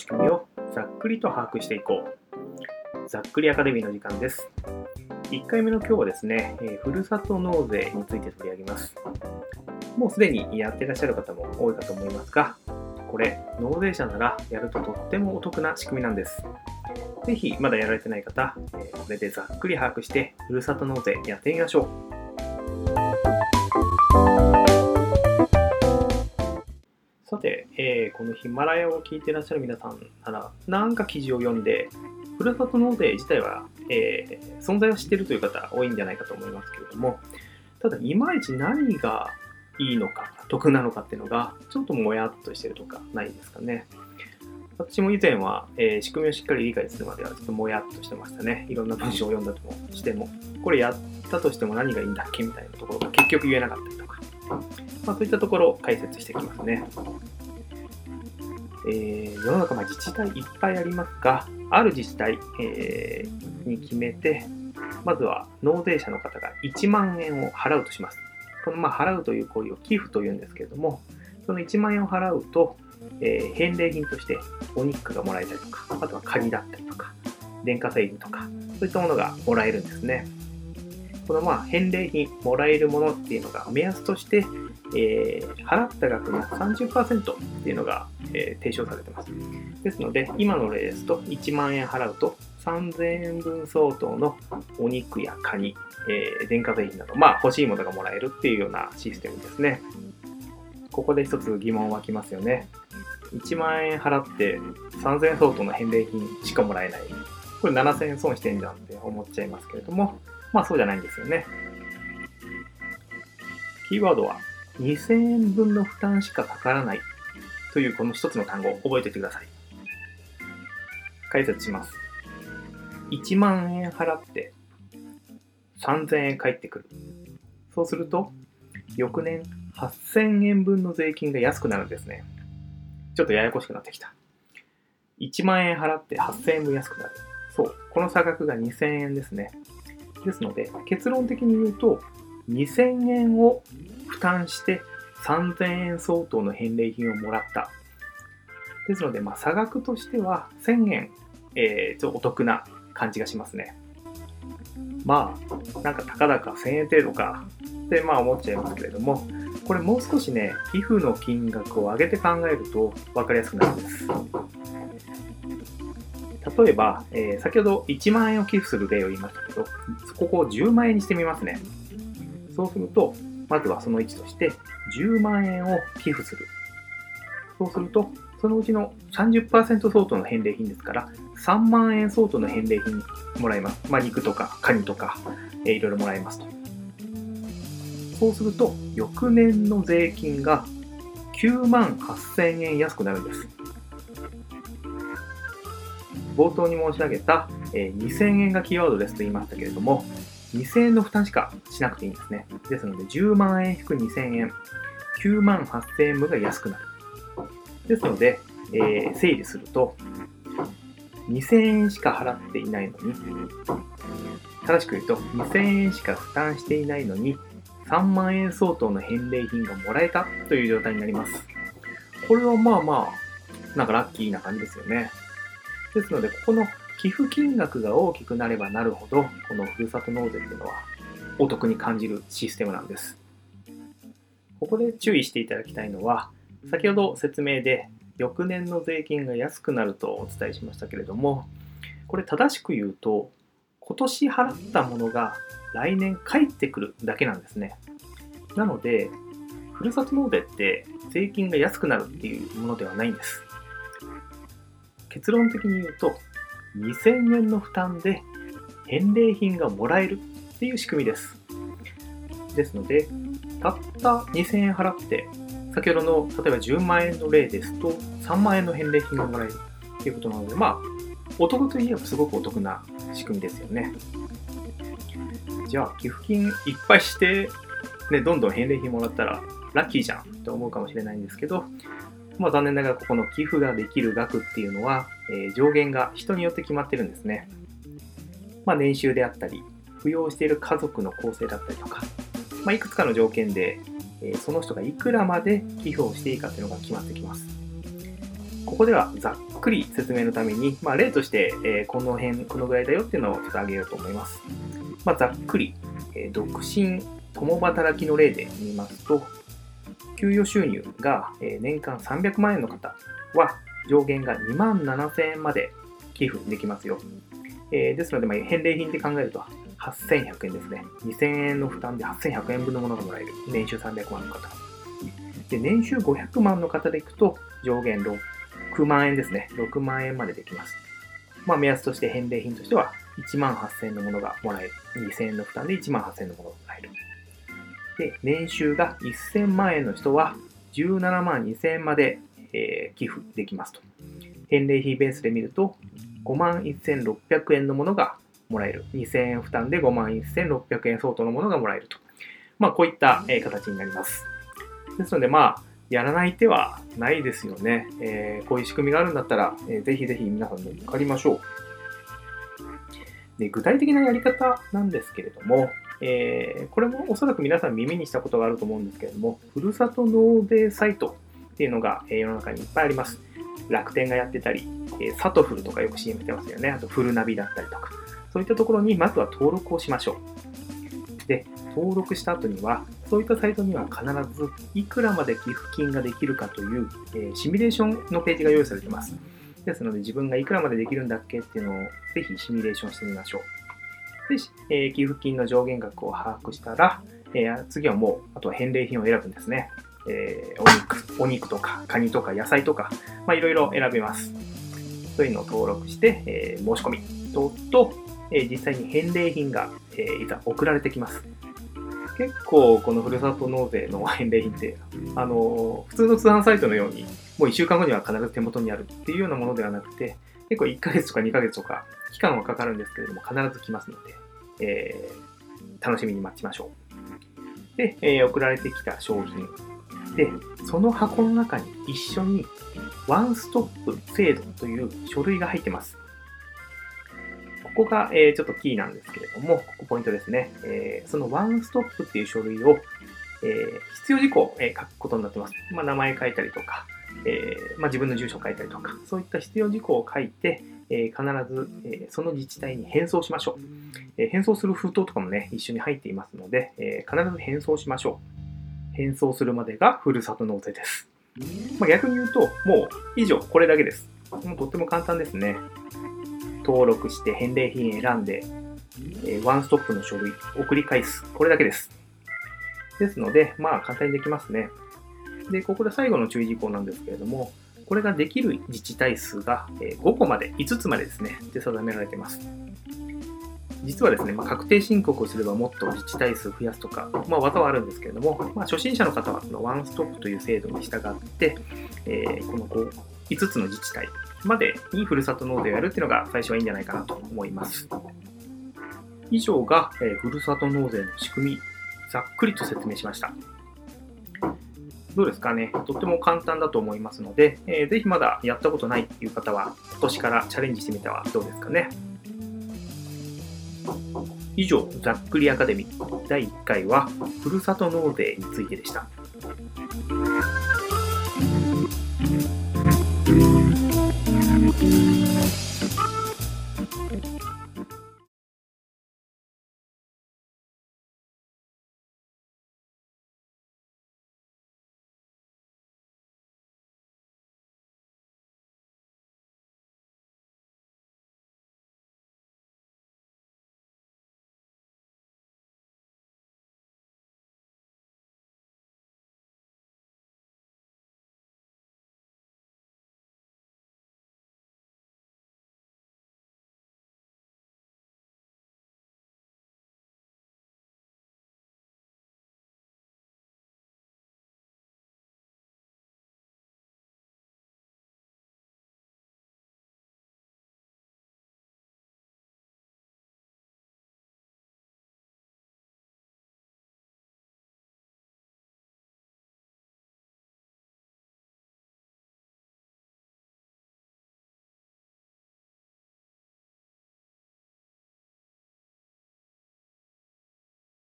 仕組みをざっくりと把握していこう。ざっくりアカデミーの時間です。1回目の今日はですね、えーふるさと納税について取り上げます。もうすでにやってらっしゃる方も多いかと思いますが、これ、納税者ならやるととってもお得な仕組みなんです。ぜひ、まだやられてない方、えーこれでざっくり把握して、ふるさと納税やってみましょう。さて、えーこのヒマラヤを聞いてらっしゃる皆さんなら、なんか記事を読んで、ふるさと納税自体は、えー存在は知っているという方多いんじゃないかと思いますけれども、ただ、いまいち何がいいのか、得なのかっていうのが、ちょっともやっとしてるとかないですかね。私も以前は、えー仕組みをしっかり理解するまではちょっともやっとしてましたね。いろんな文章を読んだとしても、これやったとしても何がいいんだっけみたいなところが結局言えなかったりとか、まあ、そういったところを解説していきますね。えー世の中ま自治体いっぱいありますが、ある自治体、えーに決めて、まずは納税者の方が1万円を払うとします。このま払うという行為を寄付というんですけれども、その1万円を払うと、えー返礼品としてお肉がもらえたりとか、あとはカニだったりとか、電化製品とか、そういったものがもらえるんですね。このまあ返礼品、もらえるものっていうのが目安として、えー払った額の30%っていうのが、えー提唱されてます。ですので、今の例ですと、1万円払うと3000円分相当のお肉やカニ、えー電化製品など、まあ欲しいものがもらえるっていうようなシステムですね。ここで一つ疑問湧きますよね。1万円払って3000円相当の返礼品しかもらえない。これ7000円損してんじゃんって思っちゃいますけれども、まあそうじゃないんですよね。キーワードは2000円分の負担しかかからないというこの一つの単語を覚えておいてください。解説します。1万円払って3000円返ってくる。そうすると、翌年8000円分の税金が安くなるんですね。ちょっとややこしくなってきた。1万円払って8000円分安くなる。そう、この差額が2000円ですね。ですので、結論的に言うと、2000円を負担して3000円相当の返礼品をもらった。ですので、まあ、差額としては1000円、えーちょっとお得な感じがしますね。まあ、なんかたかだか1000円程度かってまあ思っちゃいますけれども、これもう少しね、寄付の金額を上げて考えると分かりやすくなるんです。例えば、えー先ほど1万円を寄付する例を言いましたけど、ここを10万円にしてみますね。そうすると、まずはその1として10万円を寄付する。そうすると、そのうちの30%相当の返礼品ですから、3万円相当の返礼品もらえます。まあ、肉とかカニとか、えーいろいろもらえますと。そうすると、翌年の税金が9万8000円安くなるんです。冒頭に申し上げた、えー2000円がキーワードですと言いましたけれども、2000円の負担しかしなくていいんですね。ですので、10万円引く2000円、9万8000円分が安くなる。ですので、えー整理すると、2000円しか払っていないのに、正しく言うと、2000円しか負担していないのに、3万円相当の返礼品がもらえたという状態になります。これはまあまあ、なんかラッキーな感じですよね。ですので、ここの寄付金額が大きくなればなるほど、このふるさと納税っていうのはお得に感じるシステムなんです。ここで注意していただきたいのは、先ほど説明で翌年の税金が安くなるとお伝えしましたけれども、これ正しく言うと、今年払ったものが来年返ってくるだけなんですね。なので、ふるさと納税って税金が安くなるっていうものではないんです。結論的に言うと、2000円の負担で返礼品がもらえるっていう仕組みです。ですので、たった2000円払って、先ほどの例えば10万円の例ですと、3万円の返礼品がもらえるっていうことなので、まあ、お得といえばすごくお得な仕組みですよね。じゃあ、寄付金いっぱいして、ね、どんどん返礼品もらったら、ラッキーじゃんって思うかもしれないんですけど、まあ、残念ながらここの寄付ができる額っていうのは、え上限が人によって決まってるんですね。まあ、年収であったり、扶養している家族の構成だったりとか、まあ、いくつかの条件で、えその人がいくらまで寄付をしていいかっていうのが決まってきます。ここではざっくり説明のために、まあ、例として、え、この辺、このぐらいだよっていうのをちょっと挙げようと思います。まあ、ざっくり、え、独身共働きの例で見ますと、給与収入が、年間300万円の方は上限が2万7000円まで寄付できますよ。えー、ですので、まあ、返礼品で考えると8100円ですね。2000円の負担で8100円分のものがもらえる。年収300万の方。で、年収500万の方でいくと上限6万円ですね。6万円までできます。まあ、目安として返礼品としては1万8000円のものがもらえる。2000円の負担で1万8000円のものがもらえる。で、年収が1000万円の人は17万2000円まで、えー、寄付できますと。返礼品ベースで見ると5万1600円のものがもらえる。2000円負担で5万1600円相当のものがもらえると。まあ、こういった、え、形になります。ですので、まあ、やらない手はないですよね。えー、こういう仕組みがあるんだったら、えー、ぜひぜひ皆さんで分かりましょう。で具体的なやり方なんですけれども、えー、これもおそらく皆さん耳にしたことがあると思うんですけれども、ふるさと納税サイトっていうのが、え世の中にいっぱいあります。楽天がやってたり、えサトフルとかよく CM してますよね。あとフルナビだったりとか。そういったところにまずは登録をしましょう。で、登録した後には、そういったサイトには必ずいくらまで寄付金ができるかという、え、シミュレーションのページが用意されています。ですので自分がいくらまでできるんだっけ？っていうのをぜひシミュレーションしてみましょう。で、えー、寄付金の上限額を把握したら、えー、次はもう、あとは返礼品を選ぶんですね。えー、お肉、お肉とか、カニとか、野菜とか、まあ、いろいろ選べます。そういうのを登録して、えー、申し込みと、と、えー、実際に返礼品が、えー、いざ送られてきます。結構このふるさと納税の 返礼品って、あの普通の通販サイトのように、もう1週間後には必ず手元にあるっていうようなものではなくて、結構1ヶ月とか2ヶ月とか期間はかかるんですけれども、必ず来ますので、えー、楽しみに待ちましょう。で、えー、送られてきた商品。で、その箱の中に一緒にワンストップ制度という書類が入ってます。ここが、え、ちょっとキーなんですけれども、ここポイントですね。え、そのワンストップっていう書類を、え、必要事項を、え書くことになってます。まあ、名前書いたりとか、えまあ、自分の住所書いたりとか、そういった必要事項を書いて、え必ず、えその自治体に返送しましょう。え返送する封筒とかもね、一緒に入っていますので、え必ず返送しましょう。返送するまでがふるさと納税です。まあ、逆に言うと、もう以上、これだけです。もうとっても簡単ですね。登録して返礼品選んで、えー、ワンストップの書類送り返す。これだけです。ですので、まあ簡単にできますね。で、ここで最後の注意事項なんですけれども、これができる自治体数が5個まで、5つまでですね、で定められています。実はですね、まあ、確定申告をすればもっと自治体数を増やすとか、まあ、技はあるんですけれども、まあ、初心者の方はこのワンストップという制度に従って、えー、この5つの自治体までにふるさと納税をやるっていうのが最初はいいんじゃないかなと思います。以上が、えー、ふるさと納税の仕組み、ざっくりと説明しました。どうですかね？とっても簡単だと思いますので、えー、ぜひまだやったことないっていう方は、今年からチャレンジしてみてはどうですかね？以上、ざっくりアカデミー第1回は、ふるさと納税についてでした。